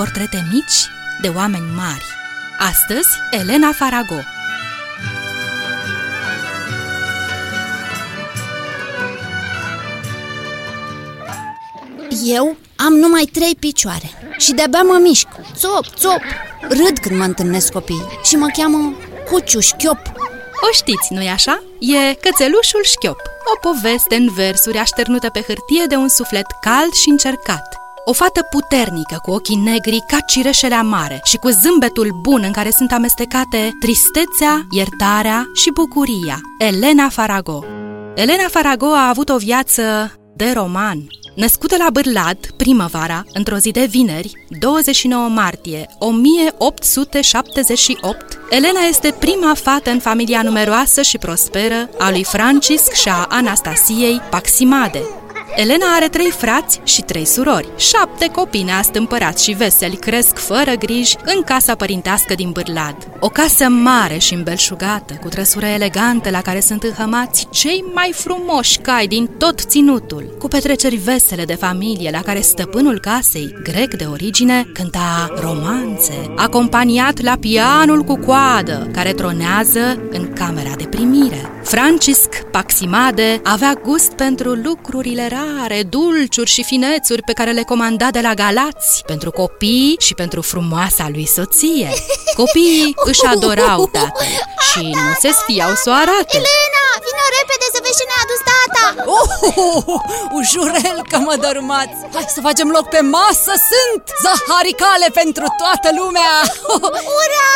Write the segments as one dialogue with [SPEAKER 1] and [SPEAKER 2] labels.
[SPEAKER 1] portrete mici de oameni mari. Astăzi, Elena Farago.
[SPEAKER 2] Eu am numai trei picioare și de-abia mă mișc Țop, țop Râd când mă întâlnesc copii și mă cheamă Cuciu Șchiop
[SPEAKER 1] O știți, nu-i așa? E Cățelușul Șchiop O poveste în versuri așternută pe hârtie de un suflet cald și încercat o fată puternică, cu ochii negri ca cireșele amare și cu zâmbetul bun în care sunt amestecate tristețea, iertarea și bucuria. Elena Farago Elena Farago a avut o viață de roman. Născută la Bârlad, primăvara, într-o zi de vineri, 29 martie 1878, Elena este prima fată în familia numeroasă și prosperă a lui Francisc și a Anastasiei Paximade, Elena are trei frați și trei surori. Șapte copii neastâmpărați și veseli cresc fără griji în casa părintească din Bârlad. O casă mare și îmbelșugată, cu trăsură elegantă la care sunt înhămați cei mai frumoși cai din tot ținutul, cu petreceri vesele de familie la care stăpânul casei, grec de origine, cânta romanțe, acompaniat la pianul cu coadă, care tronează în camera de primire. Francisc Paximade avea gust pentru lucrurile rare, dulciuri și finețuri pe care le comanda de la Galați, pentru copii și pentru frumoasa lui soție. Copiii își adorau tatăl și nu se sfiau să o arate.
[SPEAKER 2] Elena, vină repede să vezi ce ne-a adus tata!
[SPEAKER 3] Oh, ușurel că mă dărâmați! Hai să facem loc pe masă, sunt zaharicale pentru toată lumea!
[SPEAKER 2] Ura,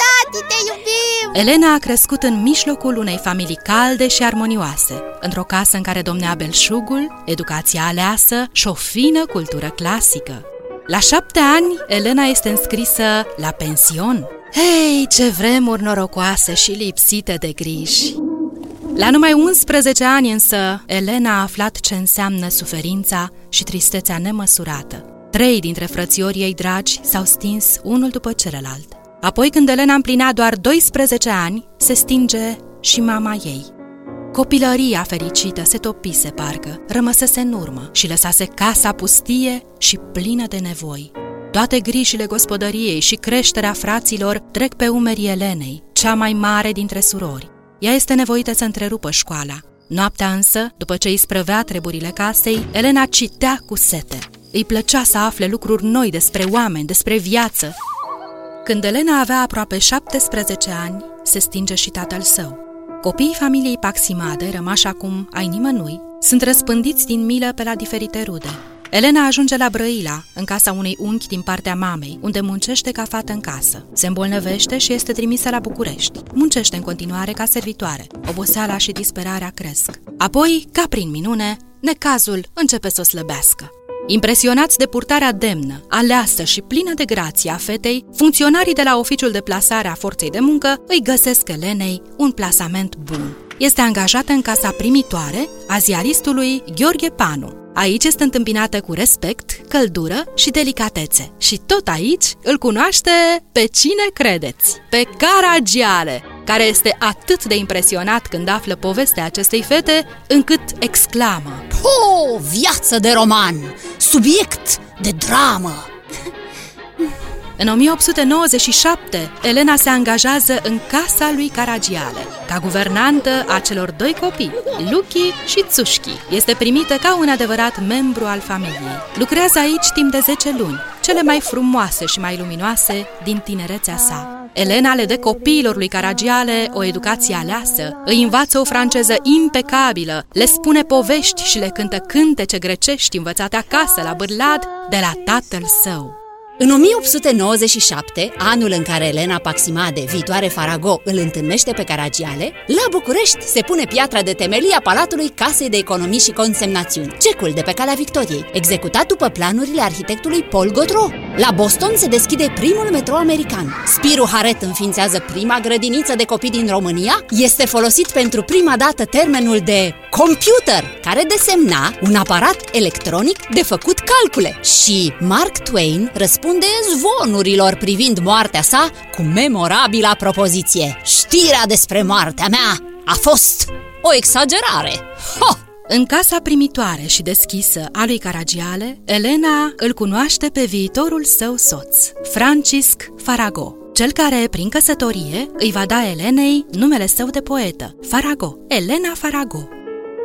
[SPEAKER 2] tati, te iubim!
[SPEAKER 1] Elena a crescut în mijlocul unei familii calde și armonioase, într-o casă în care domnea belșugul, educația aleasă și o fină cultură clasică. La șapte ani, Elena este înscrisă la pension. Hei, ce vremuri norocoase și lipsite de griji! La numai 11 ani însă, Elena a aflat ce înseamnă suferința și tristețea nemăsurată. Trei dintre frățiorii ei dragi s-au stins unul după celălalt. Apoi, când Elena împlinea doar 12 ani, se stinge și mama ei. Copilăria fericită se topise parcă, rămăsese în urmă și lăsase casa pustie și plină de nevoi. Toate grijile gospodăriei și creșterea fraților trec pe umerii Elenei, cea mai mare dintre surori. Ea este nevoită să întrerupă școala. Noaptea însă, după ce îi sprăvea treburile casei, Elena citea cu sete. Îi plăcea să afle lucruri noi despre oameni, despre viață. Când Elena avea aproape 17 ani, se stinge și tatăl său. Copiii familiei Paximade, rămași acum ai nimănui, sunt răspândiți din milă pe la diferite rude. Elena ajunge la Brăila, în casa unei unchi din partea mamei, unde muncește ca fată în casă. Se îmbolnăvește și este trimisă la București. Muncește în continuare ca servitoare. Oboseala și disperarea cresc. Apoi, ca prin minune, necazul începe să o slăbească. Impresionați de purtarea demnă, aleasă și plină de grație a fetei, funcționarii de la oficiul de plasare a forței de muncă îi găsesc Elenei un plasament bun. Este angajată în casa primitoare a ziaristului Gheorghe Panu. Aici este întâmpinată cu respect, căldură și delicatețe. Și tot aici îl cunoaște pe cine credeți? Pe Caragiale, care este atât de impresionat când află povestea acestei fete, încât exclamă
[SPEAKER 3] Po, viață de roman! Subiect de dramă!
[SPEAKER 1] În 1897, Elena se angajează în casa lui Caragiale, ca guvernantă a celor doi copii, Luchi și Tsushki. Este primită ca un adevărat membru al familiei. Lucrează aici timp de 10 luni, cele mai frumoase și mai luminoase din tinerețea sa. Elena le dă copiilor lui Caragiale o educație aleasă, îi învață o franceză impecabilă, le spune povești și le cântă cântece grecești învățate acasă la Bârlad de la tatăl său.
[SPEAKER 3] În 1897, anul în care Elena Paximade, viitoare Farago, îl întâlnește pe Caragiale, la București se pune piatra de temelie a Palatului Casei de Economii și Consemnațiuni, cecul de pe calea Victoriei, executat după planurile arhitectului Paul Gaudreau. La Boston se deschide primul metrou american. Spiru Haret înființează prima grădiniță de copii din România. Este folosit pentru prima dată termenul de computer, care desemna un aparat electronic de făcut calcule. Și Mark Twain răspunde răspunde zvonurilor privind moartea sa cu memorabila propoziție. Știrea despre moartea mea a fost o exagerare. Ho!
[SPEAKER 1] În casa primitoare și deschisă a lui Caragiale, Elena îl cunoaște pe viitorul său soț, Francisc Farago, cel care, prin căsătorie, îi va da Elenei numele său de poetă, Farago, Elena Farago.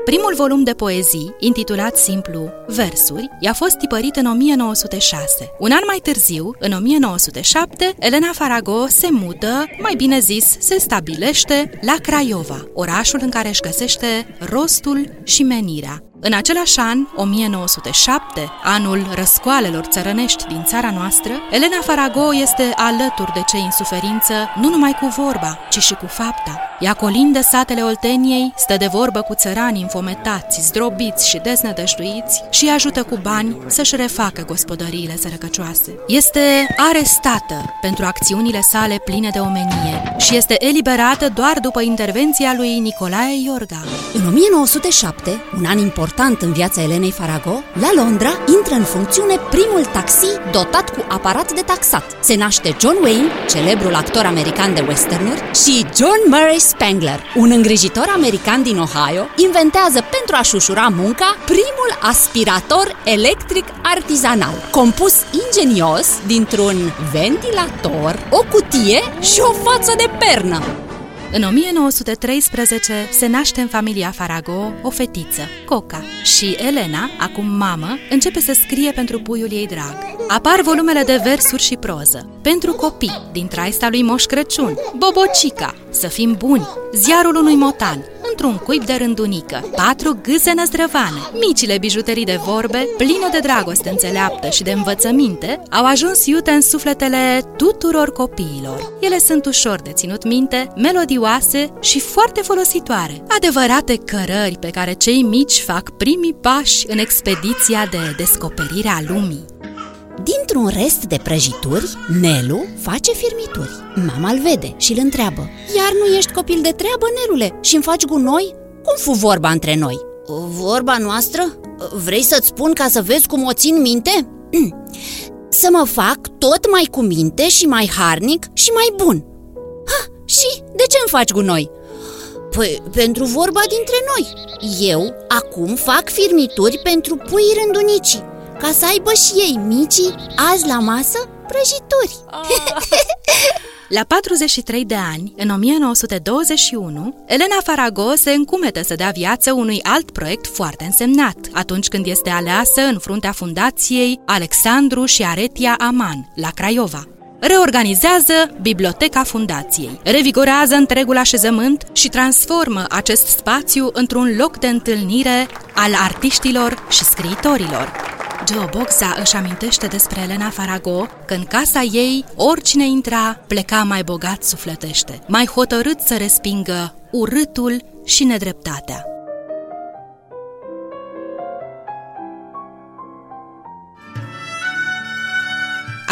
[SPEAKER 1] Primul volum de poezii, intitulat simplu Versuri, i-a fost tipărit în 1906. Un an mai târziu, în 1907, Elena Farago se mută, mai bine zis, se stabilește la Craiova, orașul în care își găsește rostul și menirea. În același an, 1907, anul răscoalelor țărănești din țara noastră, Elena Farago este alături de cei în suferință nu numai cu vorba, ci și cu fapta. Ea colindă satele Olteniei, stă de vorbă cu țărani infometați, zdrobiți și deznădăjduiți și ajută cu bani să-și refacă gospodăriile sărăcăcioase. Este arestată pentru acțiunile sale pline de omenie și este eliberată doar după intervenția lui Nicolae Iorga.
[SPEAKER 3] În 1907, un an important important în viața Elenei Farago, la Londra intră în funcțiune primul taxi dotat cu aparat de taxat. Se naște John Wayne, celebrul actor american de westernuri, și John Murray Spangler, un îngrijitor american din Ohio, inventează pentru a-și ușura munca primul aspirator electric artizanal, compus ingenios dintr-un ventilator, o cutie și o față de pernă.
[SPEAKER 1] În 1913 se naște în familia Farago o fetiță, Coca, și Elena, acum mamă, începe să scrie pentru puiul ei drag. Apar volumele de versuri și proză, pentru copii, din traista lui Moș Crăciun, Bobocica, Să fim buni, Ziarul unui motan, într-un cuib de rândunică, patru gâze năzdrăvane, micile bijuterii de vorbe, pline de dragoste înțeleaptă și de învățăminte, au ajuns iute în sufletele tuturor copiilor. Ele sunt ușor de ținut minte, melodioase și foarte folositoare, adevărate cărări pe care cei mici fac primii pași în expediția de descoperire a lumii.
[SPEAKER 3] Dintr-un rest de prăjituri, Nelu face firmituri. Mama îl vede și îl întreabă Iar nu ești copil de treabă, Nelule, și îmi faci gunoi? Cum fu vorba între noi?
[SPEAKER 2] Vorba noastră? Vrei să-ți spun ca să vezi cum o țin minte? Să mă fac tot mai cu minte și mai harnic și mai bun
[SPEAKER 3] ha, Și de ce îmi faci gunoi?
[SPEAKER 2] Păi, pentru vorba dintre noi Eu acum fac firmituri pentru pui rândunicii ca să aibă și ei micii azi la masă prăjituri.
[SPEAKER 1] La 43 de ani, în 1921, Elena Farago se încumetă să dea viață unui alt proiect foarte însemnat, atunci când este aleasă în fruntea fundației Alexandru și Aretia Aman, la Craiova reorganizează Biblioteca Fundației, revigorează întregul așezământ și transformă acest spațiu într-un loc de întâlnire al artiștilor și scriitorilor. Joe Boxa își amintește despre Elena Farago că în casa ei oricine intra pleca mai bogat sufletește, mai hotărât să respingă urâtul și nedreptatea.